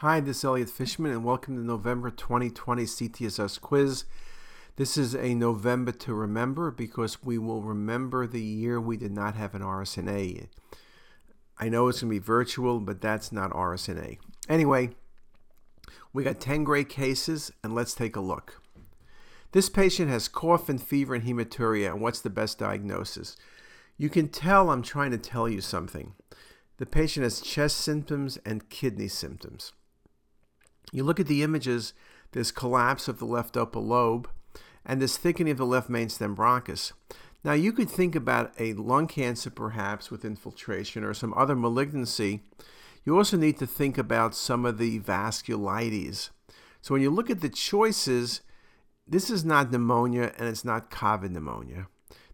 Hi, this is Elliot Fishman, and welcome to November 2020 CTisus quiz. This is a November to remember because we will remember the year we did not have an RSNA. I know it's going to be virtual, but that's not RSNA. Anyway, we got 10 great cases, and let's take a look. This patient has cough and fever and hematuria, and what's the best diagnosis? You can tell I'm trying to tell you something. The patient has chest symptoms and kidney symptoms. You look at the images, this collapse of the left upper lobe and this thickening of the left mainstem bronchus. Now, you could think about a lung cancer perhaps with infiltration or some other malignancy. You also need to think about some of the vasculitis. So, when you look at the choices, this is not pneumonia and it's not COVID pneumonia.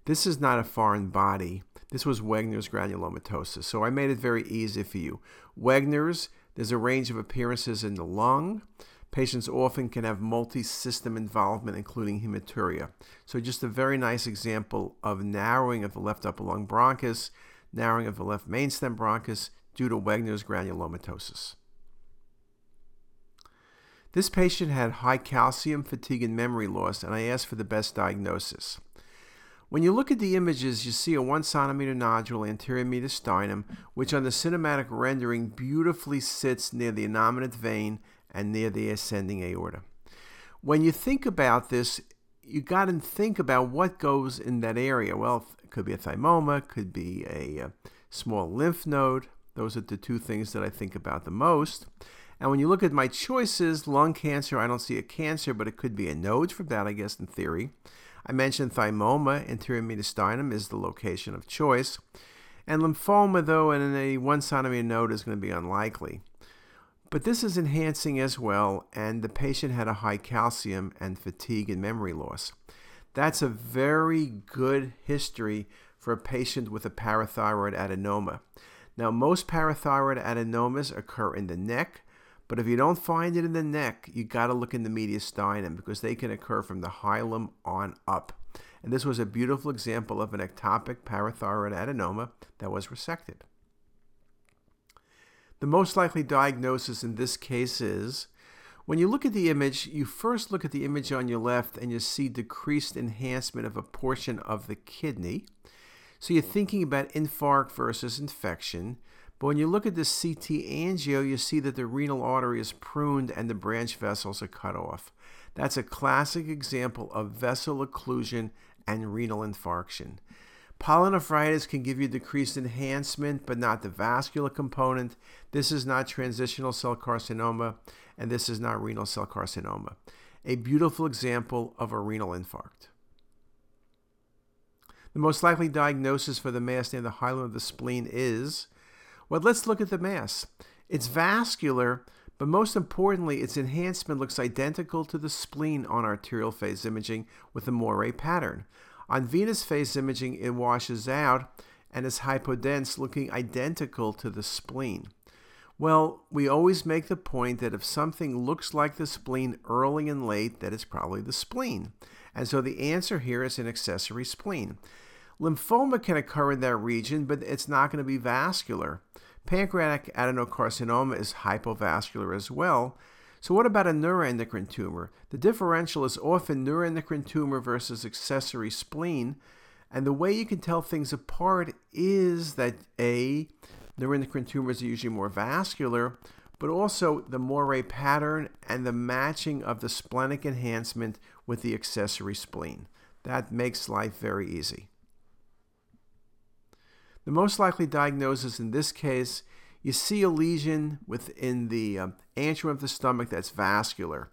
This is not a foreign body. This was Wegener's granulomatosis. So, I made it very easy for you. Wegener's there's a range of appearances in the lung. Patients often can have multi system involvement, including hematuria. So, just a very nice example of narrowing of the left upper lung bronchus, narrowing of the left mainstem bronchus due to Wegener's granulomatosis. This patient had high calcium, fatigue, and memory loss, and I asked for the best diagnosis. When you look at the images, you see a 1 centimeter nodule anterior mediastinum, which on the cinematic rendering beautifully sits near the innominate vein and near the ascending aorta. When you think about this, you got to think about what goes in that area. Well, it could be a thymoma, could be a, a small lymph node. Those are the two things that I think about the most. And when you look at my choices, lung cancer, I don't see a cancer, but it could be a node for that, I guess, in theory. I mentioned thymoma, anterior mediastinum is the location of choice. And lymphoma, though, in a one centimeter node is going to be unlikely. But this is enhancing as well, and the patient had a high calcium and fatigue and memory loss. That's a very good history for a patient with a parathyroid adenoma. Now, most parathyroid adenomas occur in the neck, but if you don't find it in the neck, you got to look in the mediastinum because they can occur from the hilum on up. And this was a beautiful example of an ectopic parathyroid adenoma that was resected. The most likely diagnosis in this case is when you look at the image, you first look at the image on your left and you see decreased enhancement of a portion of the kidney. So you're thinking about infarct versus infection. But when you look at the CT angio, you see that the renal artery is pruned and the branch vessels are cut off. That's a classic example of vessel occlusion and renal infarction. Pyelonephritis can give you decreased enhancement, but not the vascular component. This is not transitional cell carcinoma, and this is not renal cell carcinoma. A beautiful example of a renal infarct. The most likely diagnosis for the mass near the hilum of the spleen is well, let's look at the mass. It's vascular, but most importantly, its enhancement looks identical to the spleen on arterial phase imaging with a moire pattern. On venous phase imaging, it washes out and is hypodense, looking identical to the spleen. Well, we always make the point that if something looks like the spleen early and late, that it's probably the spleen. And so the answer here is an accessory spleen. Lymphoma can occur in that region, but it's not going to be vascular. Pancreatic adenocarcinoma is hypovascular as well. So, what about a neuroendocrine tumor? The differential is often neuroendocrine tumor versus accessory spleen. And the way you can tell things apart is that A, neuroendocrine tumors are usually more vascular, but also the moire pattern and the matching of the splenic enhancement with the accessory spleen. That makes life very easy. The most likely diagnosis in this case, you see a lesion within the um, antrum of the stomach that's vascular.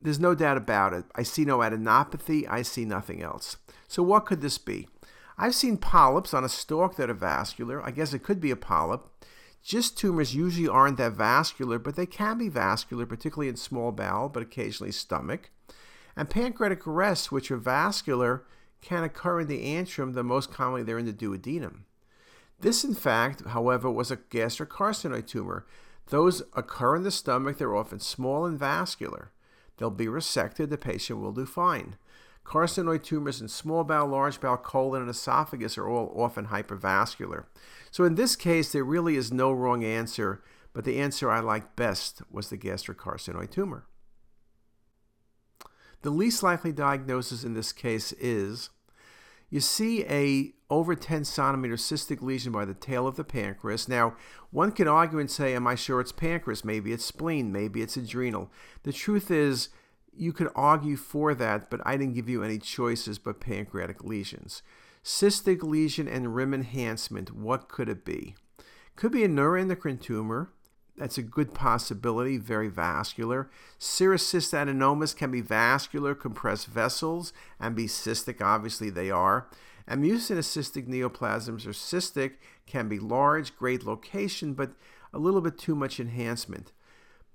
There's no doubt about it. I see no adenopathy. I see nothing else. So, what could this be? I've seen polyps on a stalk that are vascular. I guess it could be a polyp. GIST tumors usually aren't that vascular, but they can be vascular, particularly in small bowel, but occasionally stomach. And pancreatic rests, which are vascular, can occur in the antrum, though most commonly they're in the duodenum. This, in fact, however, was a gastric carcinoid tumor. Those occur in the stomach, they're often small and vascular. They'll be resected, the patient will do fine. Carcinoid tumors in small bowel, large bowel, colon, and esophagus are all often hypervascular. So in this case, there really is no wrong answer, but the answer I liked best was the gastric carcinoid tumor. The least likely diagnosis in this case is you see a over 10 centimeter cystic lesion by the tail of the pancreas. Now, one can argue and say, Am I sure it's pancreas? Maybe it's spleen, maybe it's adrenal. The truth is, you could argue for that, but I didn't give you any choices but pancreatic lesions. Cystic lesion and rim enhancement, what could it be? Could be a neuroendocrine tumor. That's a good possibility, very vascular. Serous cystadenomas can be vascular, compressed vessels, and be cystic. Obviously, they are. And mucinous cystic neoplasms are cystic, can be large, great location, but a little bit too much enhancement.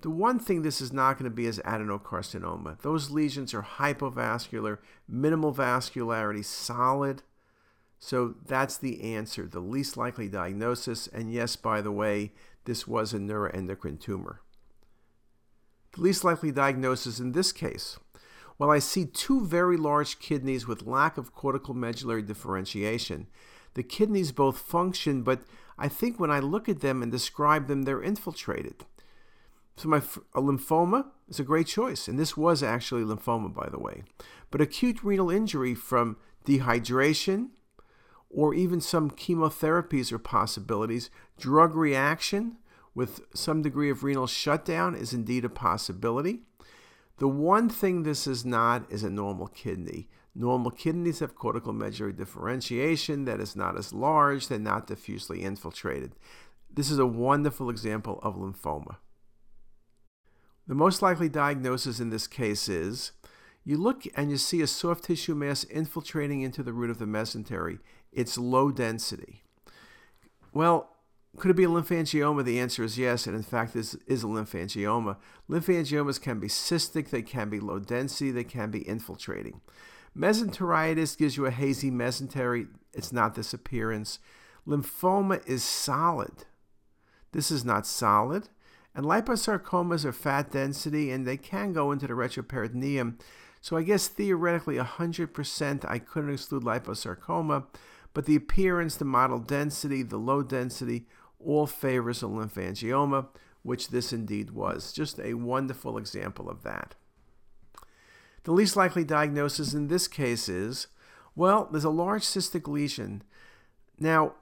The one thing this is not going to be is adenocarcinoma. Those lesions are hypovascular, minimal vascularity, solid. So that's the answer, the least likely diagnosis. And yes, by the way, this was a neuroendocrine tumor. The least likely diagnosis in this case. Well, I see two very large kidneys with lack of cortical medullary differentiation. The kidneys both function, but I think when I look at them and describe them, they're infiltrated. So my a lymphoma is a great choice, and this was actually lymphoma, by the way. But acute renal injury from dehydration, or even some chemotherapies or possibilities, drug reaction with some degree of renal shutdown is indeed a possibility. The one thing this is not is a normal kidney. Normal kidneys have cortical medullary differentiation that is not as large, they're not diffusely infiltrated. This is a wonderful example of lymphoma. The most likely diagnosis in this case is you look and you see a soft tissue mass infiltrating into the root of the mesentery. It's low density. Well, could it be a lymphangioma? The answer is yes, and in fact, this is a lymphangioma. Lymphangiomas can be cystic, they can be low density, they can be infiltrating. Mesenteritis gives you a hazy mesentery. It's not this appearance. Lymphoma is solid. This is not solid. And liposarcomas are fat density and they can go into the retroperitoneum. So I guess theoretically 100% I couldn't exclude liposarcoma, but the appearance, the model density, the low density, all favors a lymphangioma, which this indeed was. Just a wonderful example of that. The least likely diagnosis in this case is well, there's a large cystic lesion. Now,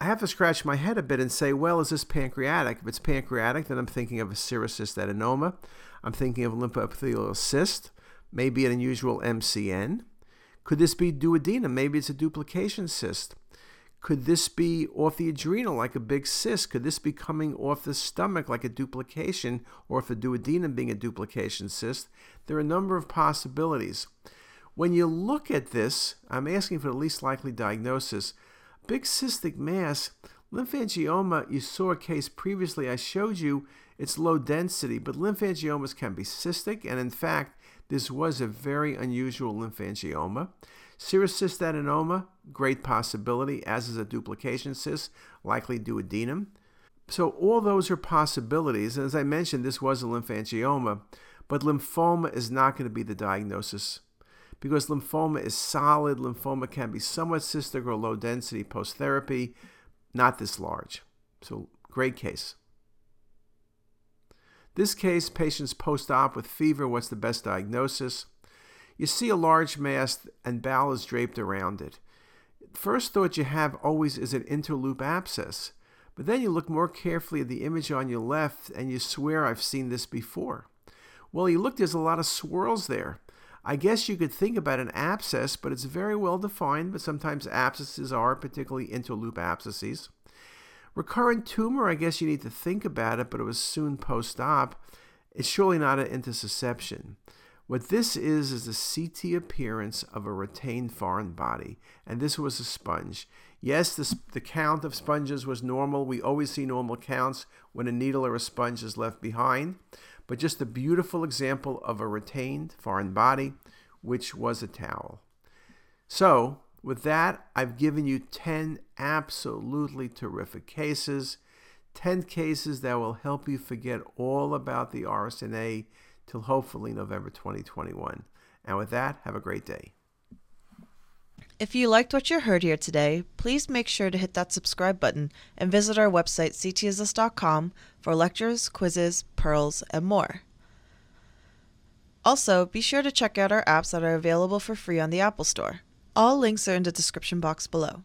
I have to scratch my head a bit and say, well, is this pancreatic? If it's pancreatic, then I'm thinking of a serous cystadenoma. I'm thinking of a lymphoepithelial cyst, maybe an unusual MCN. Could this be duodenum? Maybe it's a duplication cyst. Could this be off the adrenal like a big cyst? Could this be coming off the stomach like a duplication, or if a duodenum being a duplication cyst? There are a number of possibilities. When you look at this, I'm asking for the least likely diagnosis. Big cystic mass, lymphangioma, you saw a case previously. I showed you it's low density, but lymphangiomas can be cystic, and in fact, this was a very unusual lymphangioma. Serous cystadenoma, great possibility, as is a duplication cyst, likely duodenum. So all those are possibilities, and as I mentioned, this was a lymphangioma, but lymphoma is not going to be the diagnosis because lymphoma is solid. Lymphoma can be somewhat cystic or low density post therapy, not this large. So, great case. This case, patients post op with fever, what's the best diagnosis? You see a large mass and bowel is draped around it. First thought you have always is an interloop abscess, but then you look more carefully at the image on your left and you swear I've seen this before. Well, you look, there's a lot of swirls there. I guess you could think about an abscess, but it's very well defined, but sometimes abscesses are, particularly interloop abscesses. Recurrent tumor, I guess you need to think about it, but it was soon post op. It's surely not an intussusception. What this is, is the CT appearance of a retained foreign body, and this was a sponge. Yes, the, the count of sponges was normal. We always see normal counts when a needle or a sponge is left behind but just a beautiful example of a retained foreign body, which was a towel. So, with that, I've given you 10 absolutely terrific cases, 10 cases that will help you forget all about the RSNA till hopefully November 2021. And with that, have a great day. If you liked what you heard here today, please make sure to hit that subscribe button and visit our website ctisus.com for lectures, quizzes, pearls, and more. Also, be sure to check out our apps that are available for free on the Apple Store. All links are in the description box below.